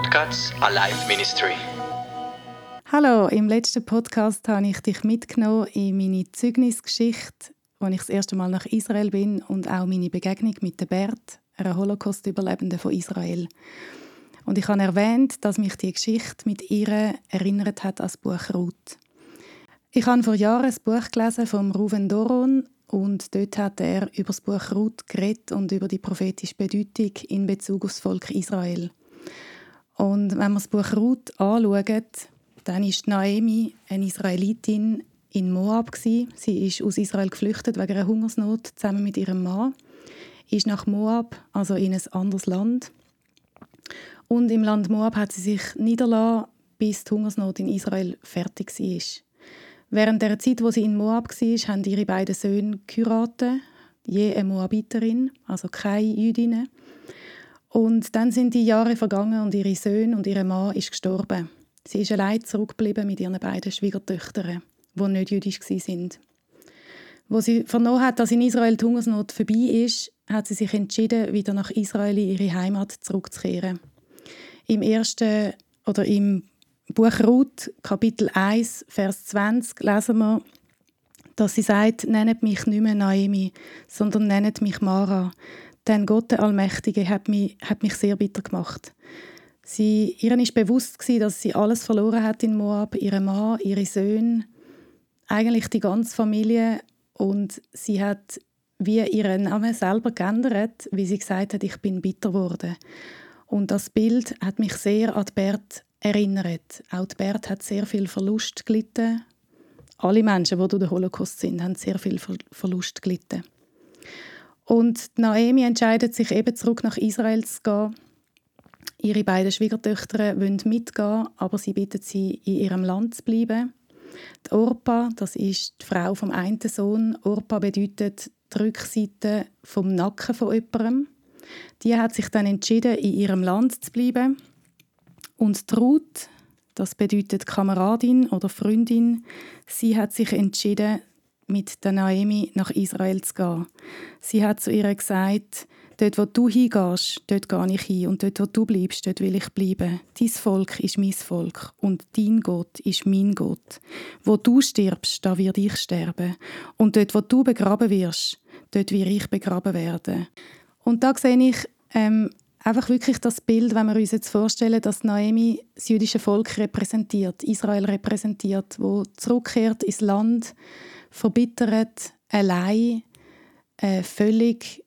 Podcast Alive Ministry. Hallo, im letzten Podcast habe ich dich mitgenommen in meine Zeugnisgeschichte, als ich das erste Mal nach Israel bin und auch meine Begegnung mit Bert, einer Holocaust-Überlebenden von Israel. Und ich habe erwähnt, dass mich die Geschichte mit ihr erinnert hat an das Buch Ruth. Ich habe vor Jahren ein Buch gelesen von Ruven Doron und dort hat er über das Buch Ruth geredet und über die prophetische Bedeutung in Bezug auf das Volk Israel. Und wenn man das Buch Ruth anschaut, dann ist Naomi eine Israelitin in Moab. Sie ist aus Israel geflüchtet wegen einer Hungersnot zusammen mit ihrem Mann. Ist nach Moab, also in ein anderes Land. Und im Land Moab hat sie sich niederlassen, bis die Hungersnot in Israel fertig war. Während der Zeit, wo sie in Moab war, haben ihre beiden Söhne geheiratet, je eine Moabiterin, also keine Jüdinnen. Und dann sind die Jahre vergangen und ihre Söhne und ihre Mann ist gestorben. Sie ist allein zurückgeblieben mit ihren beiden Schwiegertöchtern, die nicht jüdisch sind. Wo sie vernommen hat, dass in Israel die Hungersnot vorbei ist, hat sie sich entschieden, wieder nach Israel in ihre Heimat zurückzukehren. Im ersten oder im Buch Ruth, Kapitel 1, Vers 20, lesen wir, dass sie sagt, nennt mich nicht mehr Naomi, sondern nennt mich Mara, denn Gott der Allmächtige hat mich, hat mich sehr bitter gemacht. Sie, ihr ist bewusst gewesen, dass sie alles verloren hat in Moab, ihren Mann, ihre Söhne, eigentlich die ganze Familie und sie hat wie ihren Namen selber geändert, wie sie gesagt hat, ich bin bitter geworden. Und das Bild hat mich sehr an Bert erinnert. Auch Bert hat sehr viel Verlust gelitten. Alle Menschen, die durch den Holocaust sind, haben sehr viel Verlust gelitten. Und Naomi entscheidet sich eben zurück nach Israel zu gehen. Ihre beiden Schwiegertöchter wollen mitgehen, aber sie bittet sie, in ihrem Land zu bleiben. Die Orpa, das ist die Frau vom einen Sohn. Orpa bedeutet die Rückseite vom Nacken von jemandem. Die hat sich dann entschieden, in ihrem Land zu bleiben. Und Ruth, das bedeutet Kameradin oder Freundin, sie hat sich entschieden, mit der Naomi nach Israel zu gehen. Sie hat zu ihr gesagt, dort wo du hingehst, dort gehe ich hin und dort wo du bleibst, dort will ich bleiben. Dein Volk ist mein Volk und dein Gott ist mein Gott. Wo du stirbst, da werde ich sterben und dort wo du begraben wirst, dort werde ich begraben werden. Und da sehe ich ähm, einfach wirklich das Bild, wenn wir uns jetzt vorstellen, dass Naomi das jüdische Volk repräsentiert, Israel repräsentiert, wo zurückkehrt ins Land, verbittert, allein, äh, völlig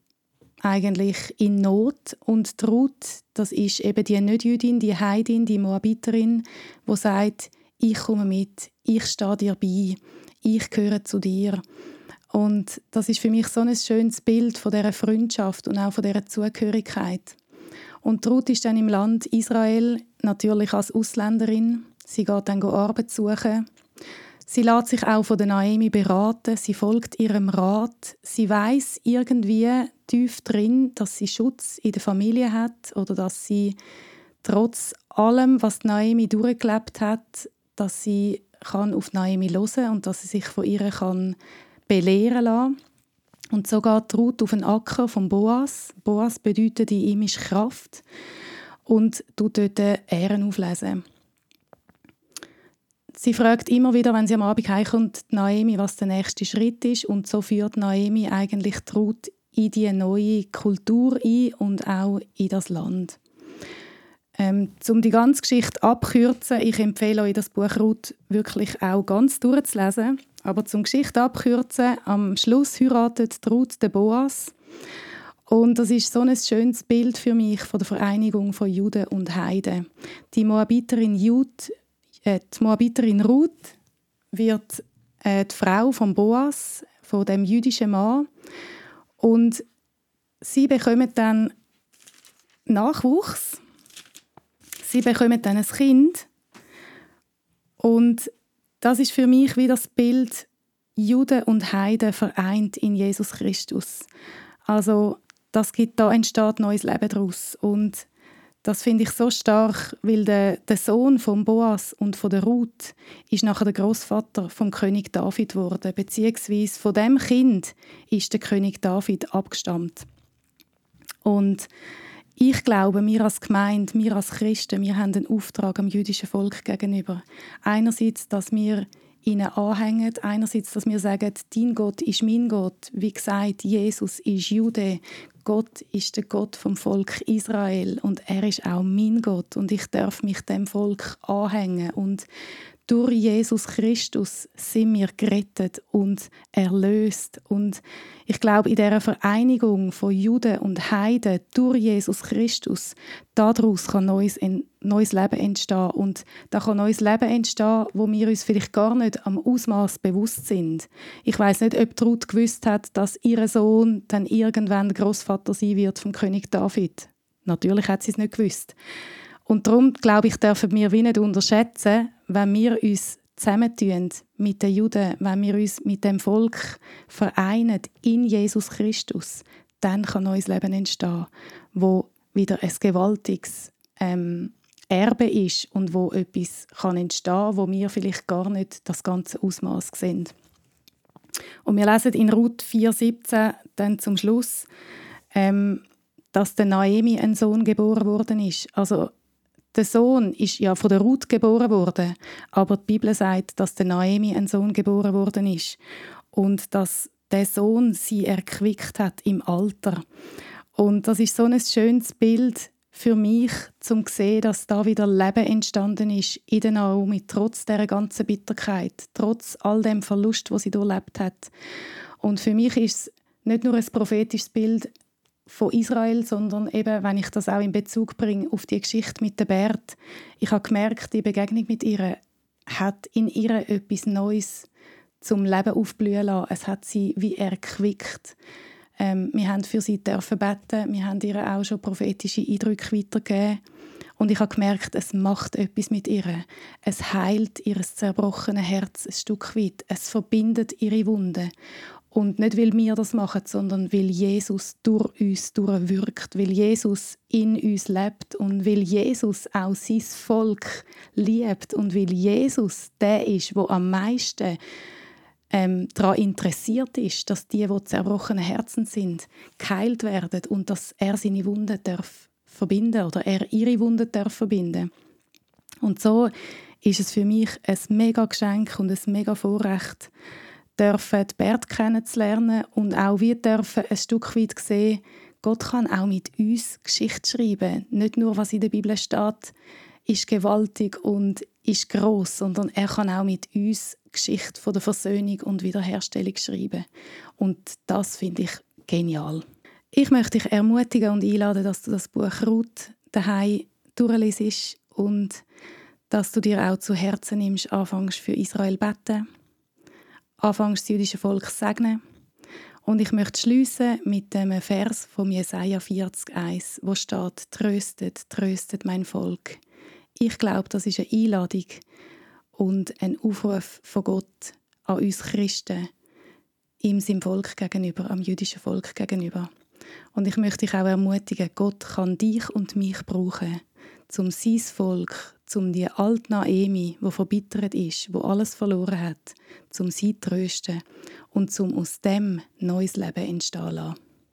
eigentlich in Not und Ruth, das ist eben die Nicht-Jüdin, die Heidin, die Moabiterin, wo sagt, ich komme mit, ich stehe dir bei, ich gehöre zu dir. Und das ist für mich so ein schönes Bild von dieser Freundschaft und auch von dieser Zugehörigkeit. Und Ruth ist dann im Land Israel, natürlich als Ausländerin. Sie geht dann Arbeit suchen. Sie lässt sich auch von der Naomi beraten. Sie folgt ihrem Rat. Sie weiß irgendwie tief drin, dass sie Schutz in der Familie hat oder dass sie trotz allem, was Naomi durchgelebt hat, dass sie kann auf Naomi hören und dass sie sich von ihr kann belehren lassen. Und so geht Ruth auf den Acker von Boas. Boas bedeutet, in ihm ist Kraft. Und tut dort Ehren auflesen. Sie fragt immer wieder, wenn sie am Abend heimkommt, Naomi, was der nächste Schritt ist. Und so führt Naomi eigentlich die Ruth in die neue Kultur ein und auch in das Land. Ähm, um die ganze Geschichte abzukürzen, ich empfehle euch, das Buch Ruth wirklich auch ganz durchzulesen. Aber zum Geschichte abkürzen, am Schluss heiratet Ruth den Boas. Und das ist so ein schönes Bild für mich von der Vereinigung von Juden und Heiden. Die Moabiterin, Jud, äh, die Moabiterin Ruth wird äh, die Frau von Boas, von dem jüdischen Mann. Und sie bekommen dann Nachwuchs. Sie bekommen dann ein Kind. Und das ist für mich wie das Bild Juden und Heiden vereint in Jesus Christus. Also das gibt da entsteht neues Leben daraus und das finde ich so stark, weil der, der Sohn von Boas und von der Ruth ist nachher der Großvater vom König David geworden, beziehungsweise von dem Kind ist der König David abgestammt. Und Ich glaube, wir als Gemeinde, wir als Christen, wir haben einen Auftrag am jüdischen Volk gegenüber. Einerseits, dass wir ihnen anhängen. Einerseits, dass wir sagen, dein Gott ist mein Gott. Wie gesagt, Jesus ist Jude. Gott ist der Gott vom Volk Israel und er ist auch mein Gott und ich darf mich dem Volk anhängen und durch Jesus Christus sind wir gerettet und erlöst. Und ich glaube, in dieser Vereinigung von Juden und Heiden durch Jesus Christus, daraus kann neues, neues Leben entstehen. Und da kann neues Leben entstehen, wo wir uns vielleicht gar nicht am Ausmaß bewusst sind. Ich weiß nicht, ob Ruth gewusst hat, dass ihr Sohn dann irgendwann Großvater sein wird vom König David. Natürlich hat sie es nicht gewusst. Und darum, glaube ich, dürfen wir wie nicht unterschätzen, wenn wir uns zusammentun mit den Juden, wenn wir uns mit dem Volk vereinen in Jesus Christus, dann kann neues Leben entstehen, wo wieder ein gewaltiges ähm, Erbe ist und wo etwas kann entstehen, wo wir vielleicht gar nicht das ganze Ausmaß sehen. Und wir lesen in Ruth 4,17 dann zum Schluss, ähm, dass der Naemi ein Sohn geboren worden ist. Also der Sohn ist ja von der Ruth geboren worden, aber die Bibel sagt, dass der Naemi ein Sohn geboren worden ist und dass der Sohn sie erquickt hat im Alter. Und das ist so ein schönes Bild für mich, zum sehen, dass da wieder Leben entstanden ist in der Naomi, trotz der ganzen Bitterkeit, trotz all dem Verlust, wo sie durchlebt hat. Und für mich ist es nicht nur ein prophetisches Bild, von Israel, sondern eben, wenn ich das auch in Bezug bringe auf die Geschichte mit der Bert, ich habe gemerkt, die Begegnung mit ihr hat in ihr etwas Neues zum Leben aufblühen lassen. Es hat sie wie erquickt. Ähm, wir haben für sie dürfen beten, wir haben ihr auch schon prophetische Eindrücke weitergegeben. Und ich habe gemerkt, es macht etwas mit ihr. Es heilt ihr zerbrochenes Herz ein Stück weit. Es verbindet ihre Wunden. Und nicht, weil wir das machen, sondern weil Jesus durch uns durchwirkt, weil Jesus in uns lebt und weil Jesus auch sein Volk liebt und weil Jesus der ist, wo am meisten ähm, daran interessiert ist, dass die, die zerbrochene Herzen sind, geheilt werden und dass er seine Wunden darf verbinden oder er ihre Wunden darf verbinden. Und so ist es für mich ein mega Geschenk und ein mega Vorrecht, dürfen die Bert kennenzulernen und auch wir dürfen ein Stück weit sehen, Gott kann auch mit uns Geschichte schreiben. Nicht nur, was in der Bibel steht, ist gewaltig und ist groß, sondern er kann auch mit uns Geschichte von der Versöhnung und Wiederherstellung schreiben. Und das finde ich genial. Ich möchte dich ermutigen und einladen, dass du das Buch Ruth daheim durchliest und dass du dir auch zu Herzen nimmst, anfängst für Israel beten anfangs das jüdische Volk segnen. Und ich möchte schließen mit dem Vers von Jesaja 40,1, wo steht: Tröstet, tröstet mein Volk. Ich glaube, das ist eine Einladung und ein Aufruf von Gott an uns Christen, ihm seinem Volk gegenüber, am jüdischen Volk gegenüber. Und ich möchte dich auch ermutigen, Gott kann dich und mich brauchen, zum sein Volk, zum die alte Naemi, wo verbittert ist, wo alles verloren hat, zum sie trösten und zum aus dem neues Leben entstehen lassen.